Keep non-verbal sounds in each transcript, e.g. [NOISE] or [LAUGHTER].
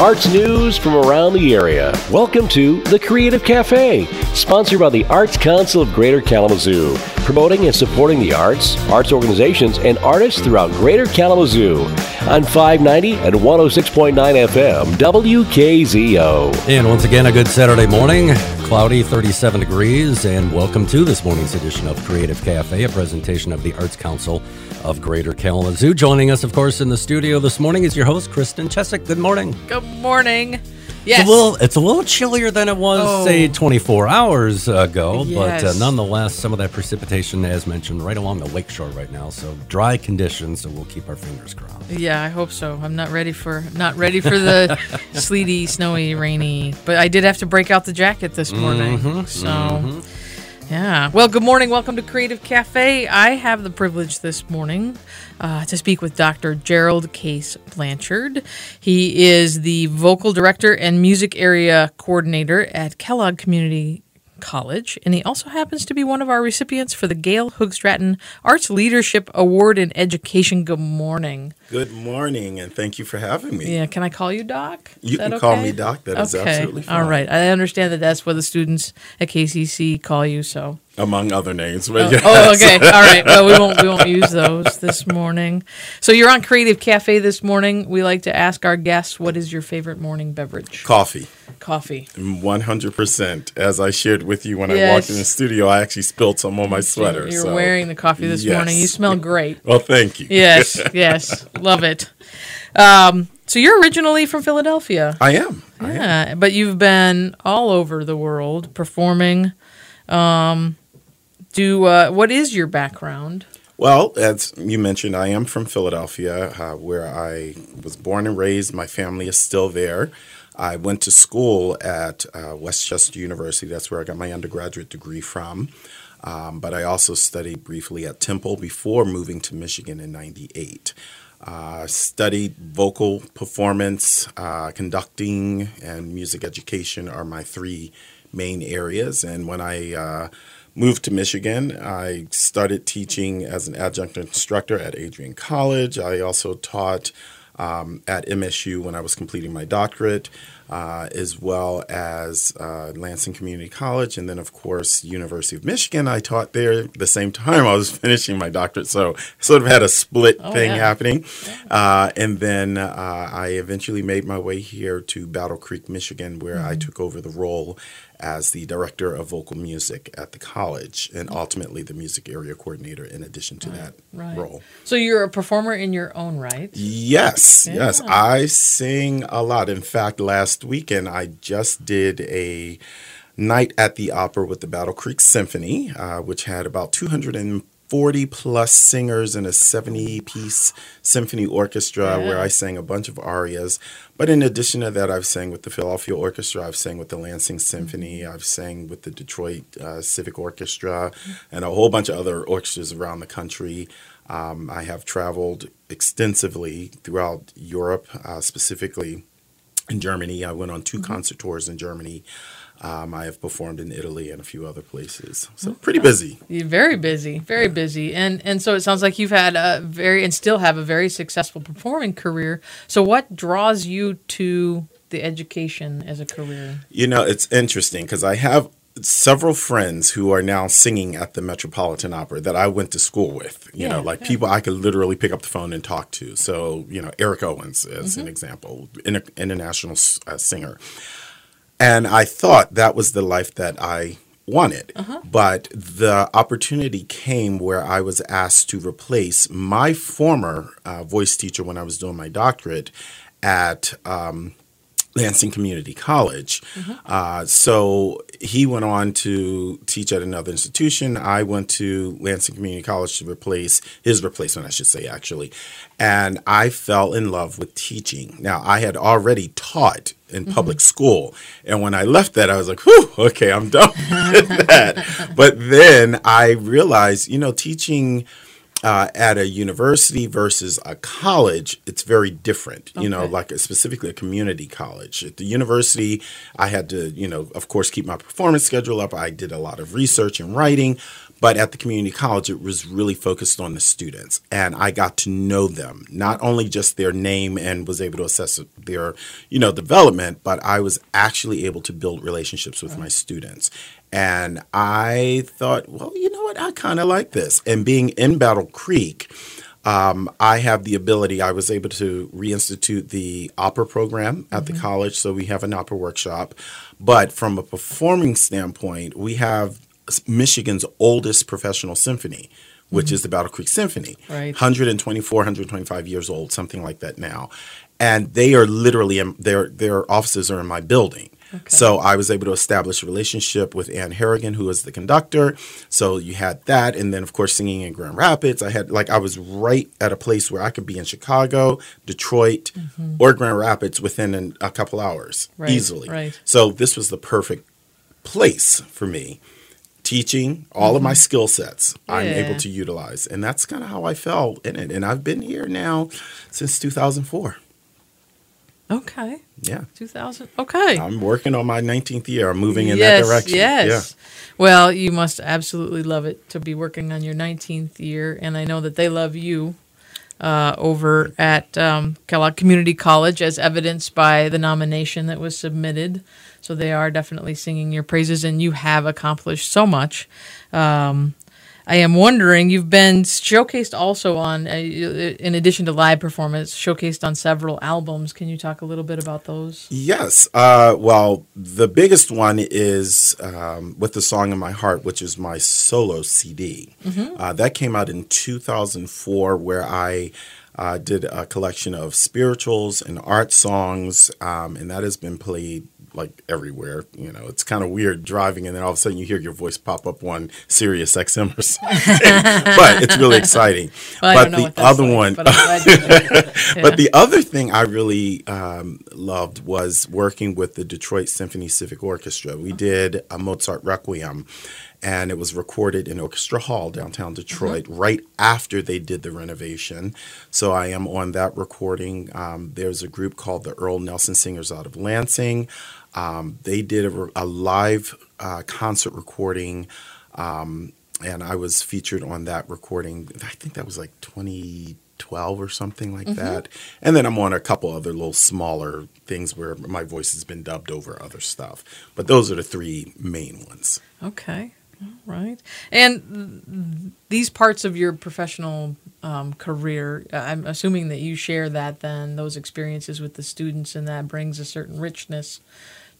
arts news from around the area. Welcome to The Creative Cafe, sponsored by the Arts Council of Greater Kalamazoo, promoting and supporting the arts, arts organizations, and artists throughout Greater Kalamazoo on 590 and 106.9 FM, WKZO. And once again, a good Saturday morning. Cloudy, 37 degrees, and welcome to this morning's edition of Creative Cafe, a presentation of the Arts Council of Greater Kalamazoo. Joining us, of course, in the studio this morning is your host, Kristen Chesak. Good morning. Good morning. Yes. It's a little, it's a little chillier than it was, oh. say, 24 hours ago, yes. but uh, nonetheless, some of that precipitation, as mentioned, right along the lakeshore right now. So dry conditions. So we'll keep our fingers crossed. Yeah, I hope so. I'm not ready for not ready for the [LAUGHS] sleety, snowy, rainy. But I did have to break out the jacket this morning. Mm-hmm, so. Mm-hmm. Yeah. Well, good morning. Welcome to Creative Cafe. I have the privilege this morning uh, to speak with Dr. Gerald Case Blanchard. He is the vocal director and music area coordinator at Kellogg Community College, and he also happens to be one of our recipients for the Gail Hoogstraten Arts Leadership Award in Education. Good morning. Good morning, and thank you for having me. Yeah, can I call you Doc? Is you can okay? call me Doc. That okay. is absolutely fine. All right, I understand that that's what the students at KCC call you. So among other names. But oh, yes. oh, okay, [LAUGHS] all right. Well, we won't we won't use those this morning. So you're on Creative Cafe this morning. We like to ask our guests, what is your favorite morning beverage? Coffee. Coffee. One hundred percent. As I shared with you when yes. I walked in the studio, I actually spilled some on my sweater. You're so. wearing the coffee this yes. morning. You smell great. Well, thank you. Yes, [LAUGHS] yes, love it. Um, so you're originally from Philadelphia. I am. Yeah, I am. but you've been all over the world performing. Um, do uh, what is your background? Well, as you mentioned, I am from Philadelphia, uh, where I was born and raised. My family is still there. I went to school at uh, West Chester University. That's where I got my undergraduate degree from. Um, but I also studied briefly at Temple before moving to Michigan in '98. Uh, studied vocal performance, uh, conducting, and music education are my three main areas. And when I uh, moved to Michigan. I started teaching as an adjunct instructor at Adrian College. I also taught um, at MSU when I was completing my doctorate, uh, as well as uh, Lansing Community College, and then of course University of Michigan. I taught there the same time I was [LAUGHS] finishing my doctorate, so sort of had a split oh, thing yeah. happening. Uh, and then uh, I eventually made my way here to Battle Creek, Michigan, where mm-hmm. I took over the role as the director of vocal music at the college and ultimately the music area coordinator in addition to right, that right. role. So you're a performer in your own right? Yes, yeah. yes. I sing a lot. In fact, last weekend I just did a night at the opera with the Battle Creek Symphony, uh, which had about 240 plus singers and a 70 piece symphony orchestra yeah. where I sang a bunch of arias. But in addition to that, I've sang with the Philadelphia Orchestra, I've sang with the Lansing Symphony, mm-hmm. I've sang with the Detroit uh, Civic Orchestra, and a whole bunch of other orchestras around the country. Um, I have traveled extensively throughout Europe, uh, specifically in Germany. I went on 2 mm-hmm. concert tours in Germany. Um, I have performed in Italy and a few other places, so pretty busy. You're very busy, very yeah. busy, and and so it sounds like you've had a very and still have a very successful performing career. So what draws you to the education as a career? You know, it's interesting because I have several friends who are now singing at the Metropolitan Opera that I went to school with. You yeah, know, like yeah. people I could literally pick up the phone and talk to. So, you know, Eric Owens as mm-hmm. an example, an international uh, singer. And I thought that was the life that I wanted. Uh-huh. But the opportunity came where I was asked to replace my former uh, voice teacher when I was doing my doctorate at um, Lansing Community College. Mm-hmm. Uh, so he went on to teach at another institution. I went to Lansing Community College to replace his replacement, I should say, actually. And I fell in love with teaching. Now, I had already taught in mm-hmm. public school. And when I left that, I was like, whew, okay, I'm done [LAUGHS] with that. [LAUGHS] but then I realized, you know, teaching uh, at a university versus a college, it's very different. Okay. You know, like a, specifically a community college. At the university, I had to, you know, of course, keep my performance schedule up. I did a lot of research and writing. But at the community college, it was really focused on the students, and I got to know them, not only just their name and was able to assess their, you know, development, but I was actually able to build relationships with my students. And I thought, well, you know what? I kind of like this. And being in Battle Creek, um, I have the ability, I was able to reinstitute the opera program at the college. So we have an opera workshop. But from a performing standpoint, we have Michigan's oldest professional symphony, which is the Battle Creek Symphony. Right. 124, 125 years old, something like that now. And they are literally, in, their, their offices are in my building. So I was able to establish a relationship with Anne Harrigan, who was the conductor. So you had that, and then of course singing in Grand Rapids. I had like I was right at a place where I could be in Chicago, Detroit, mm-hmm. or Grand Rapids within an, a couple hours Right, easily. right. So this was the perfect place for me. Teaching all of my mm-hmm. skill sets, I'm able to utilize, and that's kind of how I felt in it. And I've been here now since 2004. Okay. Yeah. 2000. Okay. I'm working on my 19th year. I'm moving in yes, that direction. Yes. Yes. Well, you must absolutely love it to be working on your 19th year, and I know that they love you uh, over at um, Kellogg Community College, as evidenced by the nomination that was submitted. So they are definitely singing your praises, and you have accomplished so much. Um, I am wondering, you've been showcased also on, uh, in addition to live performance, showcased on several albums. Can you talk a little bit about those? Yes. Uh, well, the biggest one is um, with the song in my heart, which is my solo CD. Uh, that came out in 2004, where I. Uh, did a collection of spirituals and art songs, um, and that has been played like everywhere. You know, it's kind of weird driving, and then all of a sudden you hear your voice pop up on Sirius XM or something. [LAUGHS] but it's really exciting. Well, but the other like, one, but I'm glad you know. [LAUGHS] but the other thing I really um, loved was working with the Detroit Symphony Civic Orchestra. We did a Mozart Requiem, and it was recorded in Orchestra Hall downtown Detroit right after they did the renovation. So I am on that recording. Um, there's a group called the Earl Nelson Singers out of Lansing. Um, they did a, a live uh, concert recording. Um, and I was featured on that recording. I think that was like 2012 or something like that. And then I'm on a couple other little smaller things where my voice has been dubbed over other stuff. But those are the three main ones. Okay. All right. And th- these parts of your professional um, career, uh, I'm assuming that you share that then, those experiences with the students, and that brings a certain richness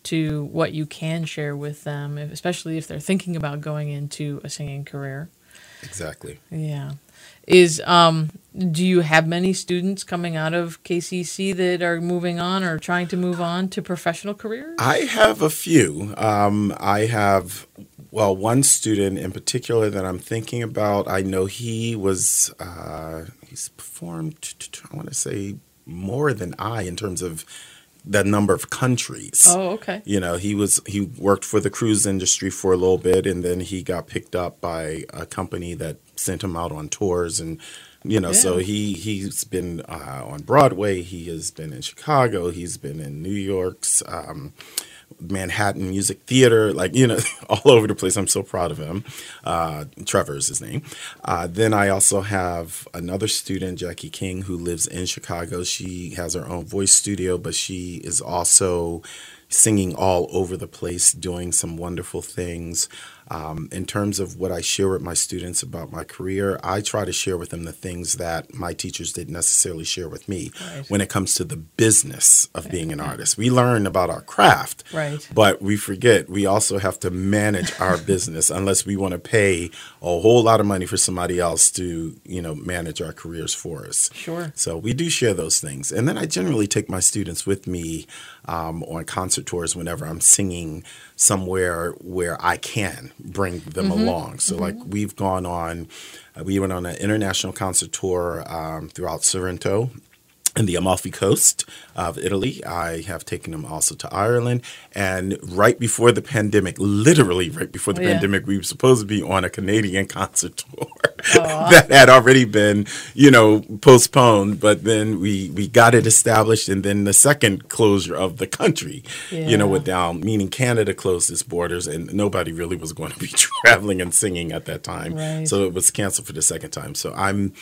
to what you can share with them, especially if they're thinking about going into a singing career. Exactly. Yeah. Is um do you have many students coming out of KCC that are moving on or trying to move on to professional careers? I have a few. Um, I have, well, one student in particular that I'm thinking about. I know he was, uh, he's performed, I want to say, more than I in terms of the number of countries. Oh, okay. You know, he was he worked for the cruise industry for a little bit, and then he got picked up by a company that sent him out on tours, and you know, so he he's been uh, on Broadway. He has been in Chicago. He's been in New York's. Um, Manhattan Music Theater, like, you know, [LAUGHS] all over the place. I'm so proud of him. Uh, Trevor is his name. Uh, then I also have another student, Jackie King, who lives in Chicago. She has her own voice studio, but she is also singing all over the place, doing some wonderful things. Um, in terms of what I share with my students about my career, I try to share with them the things that my teachers didn't necessarily share with me Right. when it comes to the business of being an artist. We learn about our craft, Right. but we forget we also have to manage our [LAUGHS] business unless we want to pay a whole lot of money for somebody else to, you know, manage our careers for us. Sure. So we do share those things. And then I generally take my students with me um, on concert tours whenever I'm singing somewhere where I can bring them along. So, like, we've gone on, uh, we went on an international concert tour um, throughout Sorrento. In the Amalfi Coast of Italy. I have taken them also to Ireland. And right before the pandemic, literally right before the Oh, yeah. pandemic, we were supposed to be on a Canadian [LAUGHS] concert tour that had already been, you know, postponed. But then we, we got it established. And then the second closure of the country, you know, Yeah. went down, meaning Canada closed its borders and nobody really was going to be [LAUGHS] traveling and singing at that time. Right. So it was canceled for the second time. So I'm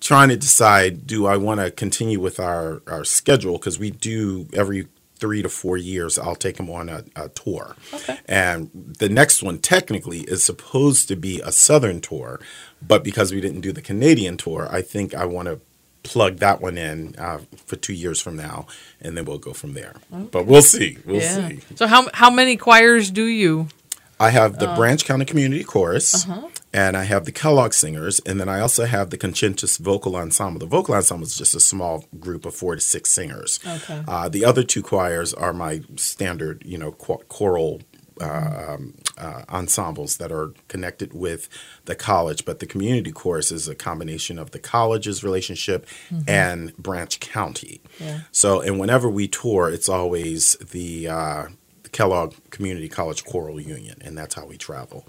trying to decide do I want to continue with our, our schedule because we do every three to four years I'll take them on a, a tour. Okay. And the next one technically is supposed to be a southern tour, but because we didn't do the Canadian tour, I think I want to plug that one in uh, for two years from now, and then we'll go from there. But we'll see. We'll yeah. see. So how how many choirs do you? I have the Branch County Community Chorus, Uh-huh. and I have the Kellogg Singers, and then I also have the Conscientious Vocal Ensemble. The vocal ensemble is just a small group of four to six singers. Okay. Uh, the other two choirs are my standard, you know, cho- choral uh, um, uh, ensembles that are connected with the college, but the community chorus is a combination of the college's relationship and Branch County. Mm-hmm. Yeah. So, and whenever we tour, it's always the uh, Kellogg Community College Choral Union, and that's how we travel.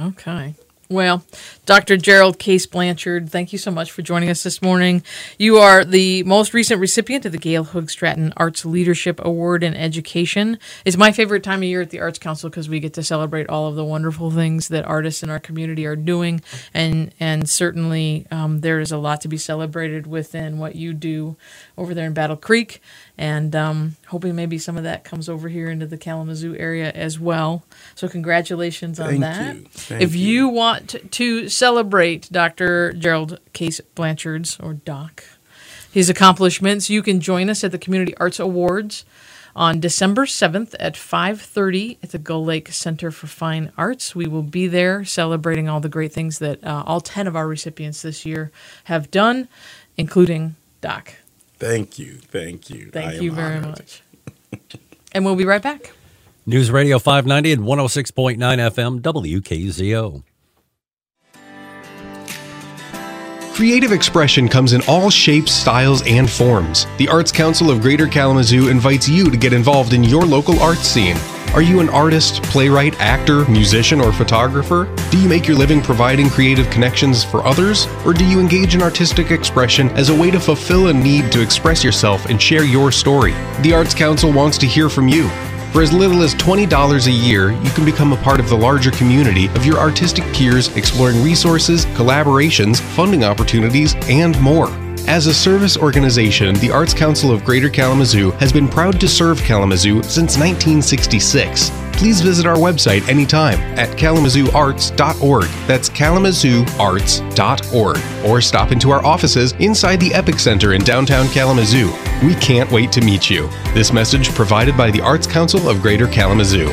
Okay. Well, Dr. Gerald Case Blanchard, thank you so much for joining us this morning. You are the most recent recipient of the Gail Hoogstraten Arts Leadership Award in Education. It's my favorite time of year at the Arts Council because we get to celebrate all of the wonderful things that artists in our community are doing, and and certainly um, there is a lot to be celebrated within what you do over there in Battle Creek, and um, hoping maybe some of that comes over here into the Kalamazoo area as well. So congratulations on Thank that. you. If you, you. want to celebrate Dr. Gerald Case Blanchard's or Doc his accomplishments, you can join us at the Community Arts Awards on December 7th at 5:30 at the Gull Lake Center for Fine Arts. We will be there celebrating all the great things that uh, all 10 of our recipients this year have done, including Doc. Thank you. Thank you. Thank am you very honored. much. and we'll be right back. News Radio 590 and 106.9 FM WKZO. Creative expression comes in all shapes, styles, and forms. The Arts Council of Greater Kalamazoo invites you to get involved in your local arts scene. Are you an artist, playwright, actor, musician, or photographer? Do you make your living providing creative connections for others? Or do you engage in artistic expression as a way to fulfill a need to express yourself and share your story? The Arts Council wants to hear from you. For as little as $20 a year, you can become a part of the larger community of your artistic peers exploring resources, collaborations, funding opportunities, and more. As a service organization, the Arts Council of Greater Kalamazoo has been proud to serve Kalamazoo since 1966. Please visit our website anytime at kalamazooarts.org. That's kalamazooarts.org. Or stop into our offices inside the Epic Center in downtown Kalamazoo. We can't wait to meet you. This message provided by the Arts Council of Greater Kalamazoo.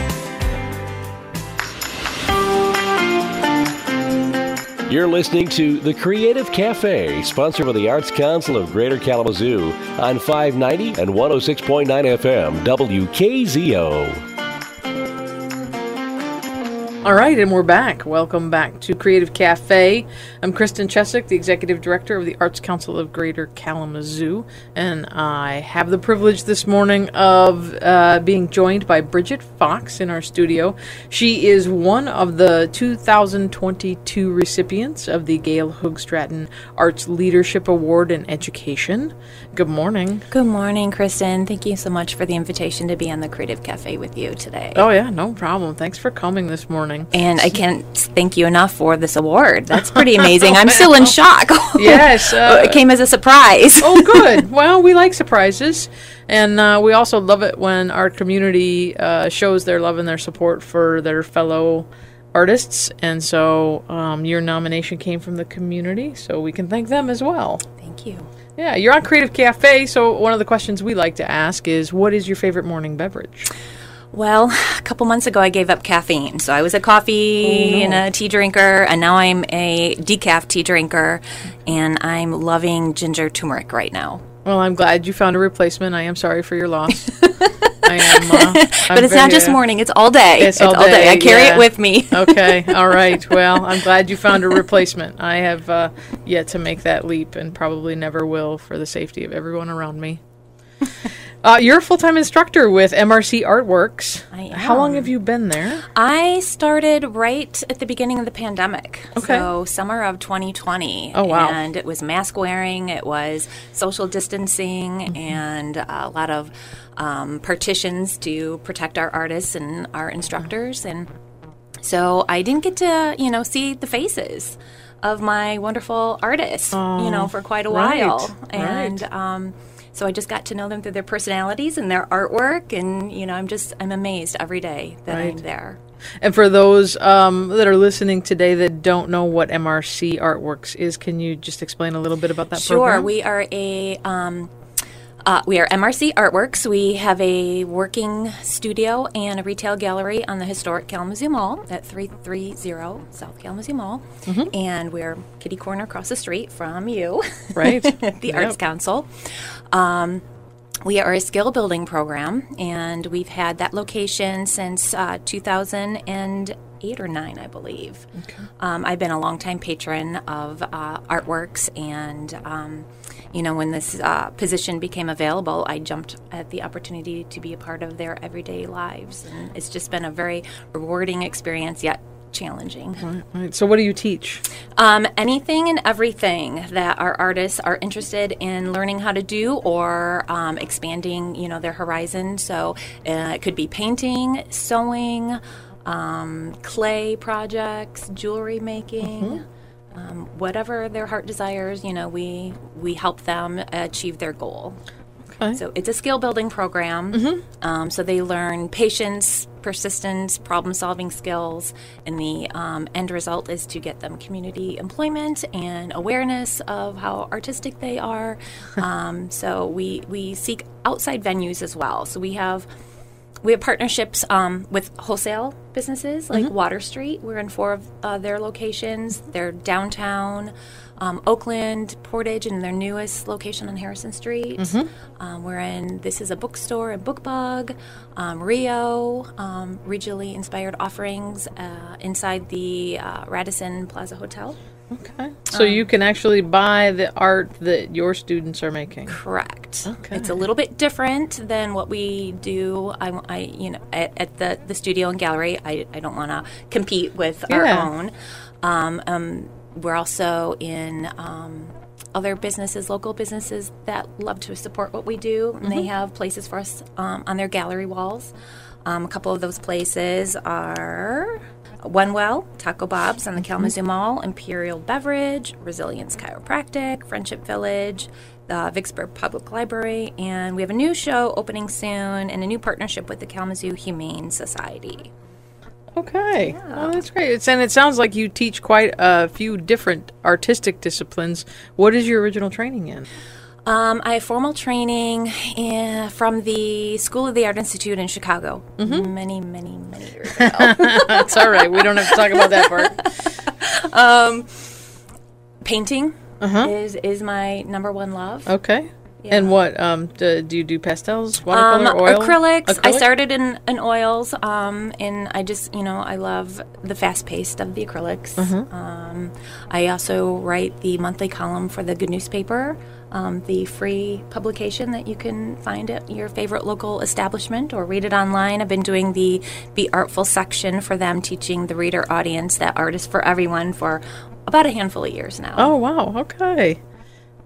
You're listening to The Creative Cafe, sponsored by the Arts Council of Greater Kalamazoo on 590 and 106.9 FM WKZO. All right, and we're back. Welcome back to Creative Cafe. I'm Kristen Chesak, the Executive Director of the Arts Council of Greater Kalamazoo, and I have the privilege this morning of uh, being joined by Bridget Fox in our studio. She is one of the 2022 recipients of the Gail Hoogstraten Arts Leadership Award in Education. Good morning. Good morning, Kristen. Thank you so much for the invitation to be on the Creative Cafe with you today. Oh, yeah, no problem. Thanks for coming this morning. And I can't thank you enough for this award. That's pretty [LAUGHS] amazing. I'm still in shock. [LAUGHS] Yes, uh, it came as a surprise. oh, good. [LAUGHS] Well, we like surprises, and uh, we also love it when our community uh, shows their love and their support for their fellow artists. And so, um, your nomination came from the community, so we can thank them as well. Thank you. Yeah, you're on Creative Cafe, so one of the questions we like to ask is, what is your favorite morning beverage? Well, a couple months ago, I gave up caffeine. So I was a coffee Oh, no. and a tea drinker, and now I'm a decaf tea drinker, and I'm loving ginger turmeric right now. Well, I'm glad you found a replacement. I am sorry for your loss. [LAUGHS] I am. Uh, [LAUGHS] but it's not just uh, morning; it's all day. It's all day, I carry yeah. it with me. [LAUGHS] okay, all right. Well, I'm glad you found a replacement. I have uh, yet to make that leap and probably never will for the safety of everyone around me. Uh, you're a full time instructor with MRC Artworks. I am. How long have you been there? I started right at the beginning of the pandemic. Okay. So summer of 2020. Oh, wow. And it was mask wearing, it was social distancing, Mm-hmm. and a lot of um, partitions to protect our artists and our instructors. And so I didn't get to, you know, see the faces of my wonderful artists, you know, for quite a right, while. And right. um, so I just got to know them through their personalities and their artwork. And, you know, I'm just, I'm amazed every day that I'm there. And for those um, that are listening today that don't know what MRC Artworks is, can you just explain a little bit about that for Sure, program? we are a um, uh, we are MRC Artworks. We have a working studio and a retail gallery on the historic Kalamazoo Mall at 330 South Kalamazoo Mall, Mm-hmm. and we're kitty corner across the street from you, Right. [LAUGHS] the Arts Council. Um, we are a skill building program, and we've had that location since uh, 2008 or 9, I believe. Um, I've been a longtime patron of uh, artworks, and um, you know, when this uh, position became available, I jumped at the opportunity to be a part of their everyday lives, and it's just been a very rewarding experience, yet challenging. Right. So, what do you teach? Um, anything and everything that our artists are interested in learning how to do or um, expanding, you know, their horizon. So uh, it could be painting, sewing, um, clay projects, jewelry making. Um, whatever their heart desires, you know, we we help them achieve their goal. Okay. So it's a skill building program. Um, so they learn patience, persistence, problem solving skills, and the um, end result is to get them community employment and awareness of how artistic they are. [LAUGHS] um, so we we seek outside venues as well. So we have. We have partnerships um, with wholesale businesses like Water Street. We're in four of uh, their locations. They're downtown, um, Oakland, Portage, and their newest location on Harrison Street. Um, we're in This is a Bookstore and Bookbug, um, Rio, um, regionally inspired offerings uh, inside the uh, Radisson Plaza Hotel. Okay. So, you can actually buy the art that your students are making. Correct. Okay. It's a little bit different than what we do. I, I you know, at, at the, the studio and gallery, I, I don't want to compete with our own. Um, um, we're also in um, other businesses, local businesses that love to support what we do, and they have places for us um, on their gallery walls. Um, a couple of those places are One Well, Taco Bob's on the Kalamazoo Mall, Imperial Beverage, Resilience Chiropractic, Friendship Village, the Vicksburg Public Library, and we have a new show opening soon and a new partnership with the Kalamazoo Humane Society. Okay. Well, oh, that's great. It's, and it sounds like you teach quite a few different artistic disciplines. What is your original training in? Um, I have formal training in, from the School of the Art Institute in Chicago many, many, many years [LAUGHS] ago. That's all right. We don't have to talk about that part. [LAUGHS] Painting is, is my number one love. Okay. Yeah. And what um, do, do you do pastels, Um, watercolor, oil, acrylics. I started in, in oils, um, and I just, you know, I love the fast pace of the acrylics. Mm-hmm. Um, I also write the monthly column for the Good Newspaper, um, the free publication that you can find at your favorite local establishment or read it online. I've been doing the Be Artful section for them, teaching the reader audience that art is for everyone for about a handful of years now. Oh wow. Okay.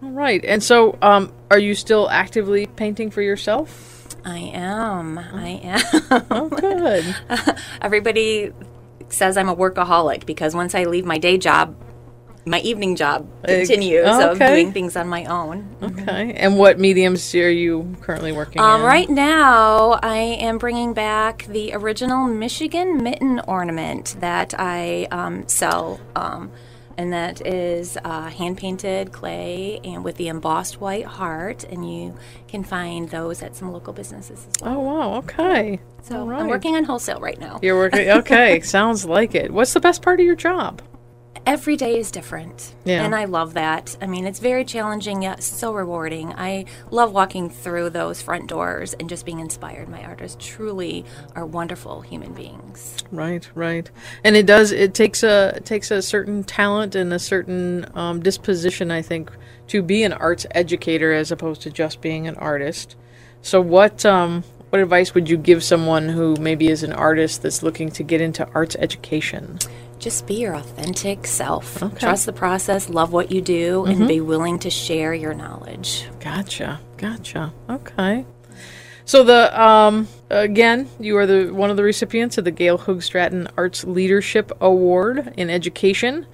All right. And so, um, are you still actively painting for yourself? I am. I am. Oh, good. [LAUGHS] Everybody says I'm a workaholic because once I leave my day job, my evening job continues of okay. doing things on my own. okay. And what mediums are you currently working Um, in? right now, I am bringing back the original Michigan mitten ornament that I um, sell. Um, and that is uh, hand painted clay and with the embossed white heart. And you can find those at some local businesses as well. Oh wow. Okay. So all I'm working on wholesale right now. You're working. Okay. [LAUGHS] Sounds like it. What's the best part of your job? Every day is different. Yeah. And I love that. I mean, it's very challenging yet so rewarding. I love walking through those front doors and just being inspired. My artists truly are wonderful human beings. Right, right, and it does. It takes a it takes a certain talent and a certain um, disposition, I think, to be an arts educator as opposed to just being an artist. So, what um, what advice would you give someone who maybe is an artist that's looking to get into arts education? Just be your authentic self. Okay. Trust the process, love what you do, and be willing to share your knowledge. Gotcha, gotcha. Okay. So the um again, you are the one of the recipients of the Gail Hoogstraten Arts Leadership Award in Education.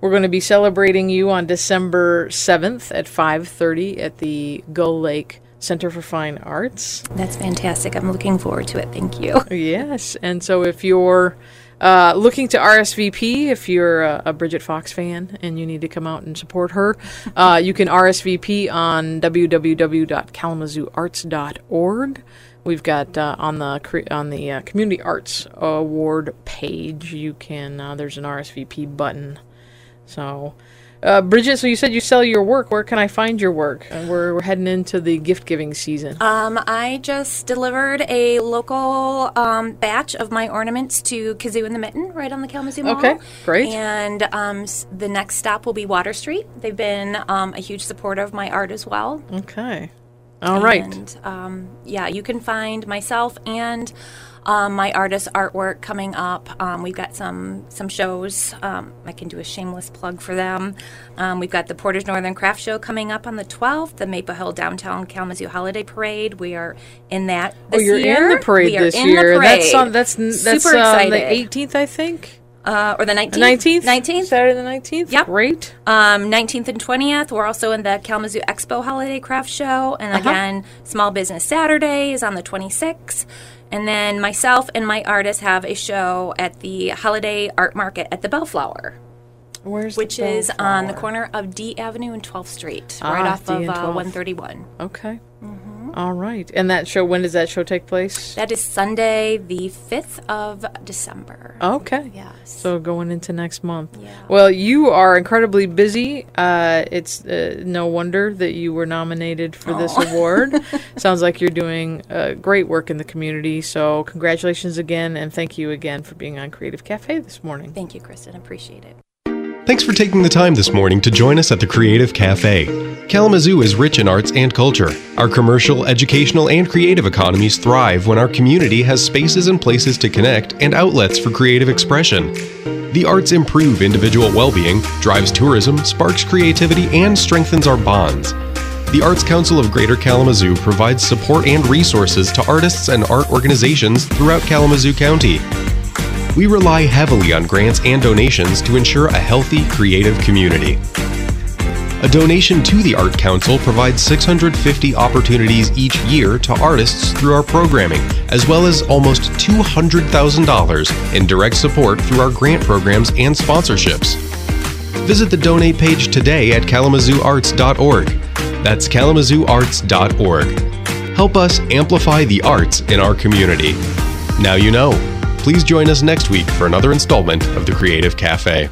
We're going to be celebrating you on December 7th at 5:30 at the Gull Lake Center for Fine Arts. That's fantastic. I'm looking forward to it. Thank you. Yes, and so if you're uh, looking to RSVP, if you're a, a Bridget Fox fan and you need to come out and support her, uh, you can RSVP on www.kalamazooarts.org. We've got uh, on the on the uh, Community Arts Award page. You can uh, there's an RSVP button. So, uh, Bridget, so you said you sell your work. Where can I find your work? Uh, we're, we're heading into the gift giving season. Um, I just delivered a local um, batch of my ornaments to Kazoo and the Mitten right on the Kalamazoo Mall. Okay, great. And um, s- the next stop will be Water Street. They've been um, a huge supporter of my art as well. okay. All right. And um, yeah, you can find myself and um, my artist artwork coming up. Um, we've got some some shows. Um, I can do a shameless plug for them. Um, we've got the Portage Northern Craft Show coming up on the 12th, the Maple Hill Downtown Kalamazoo Holiday Parade. We are in that this oh, you're year. in the parade we are this in year. The parade. That's on. That's that's Super um, the 18th, I think. Uh, or the 19th. 19th. 19th. Saturday the 19th. Yep. Great. Um, 19th and 20th. We're also in the Kalamazoo Expo Holiday Craft Show. And Uh-huh. again, Small Business Saturday is on the 26th. And then myself and my artist have a show at the Holiday Art Market at the Bellflower, Where's which the is on the corner of D Avenue and 12th Street, Ah, right off D of uh, 131. Okay. Mm-hmm. All right. And that show. When does that show take place? That is Sunday, the 5th of December. okay. Yes. So going into next month. Yeah. Well, you are incredibly busy. Uh, it's uh, no wonder that you were nominated for this award. [LAUGHS] Sounds like you're doing uh, great work in the community. So congratulations again, and thank you again for being on Creative Cafe this morning. Thank you, Kristen. Appreciate it. Thanks for taking the time this morning to join us at the Creative Cafe. Kalamazoo is rich in arts and culture. Our commercial, educational, and creative economies thrive when our community has spaces and places to connect and outlets for creative expression. The arts improve individual well being, drives tourism, sparks creativity, and strengthens our bonds. The Arts Council of Greater Kalamazoo provides support and resources to artists and art organizations throughout Kalamazoo County. We rely heavily on grants and donations to ensure a healthy, creative community. A donation to the Art Council provides 650 opportunities each year to artists through our programming, as well as almost $200,000 in direct support through our grant programs and sponsorships. Visit the donate page today at kalamazooarts.org. That's kalamazooarts.org. Help us amplify the arts in our community. Now you know. Please join us next week for another installment of the Creative Cafe.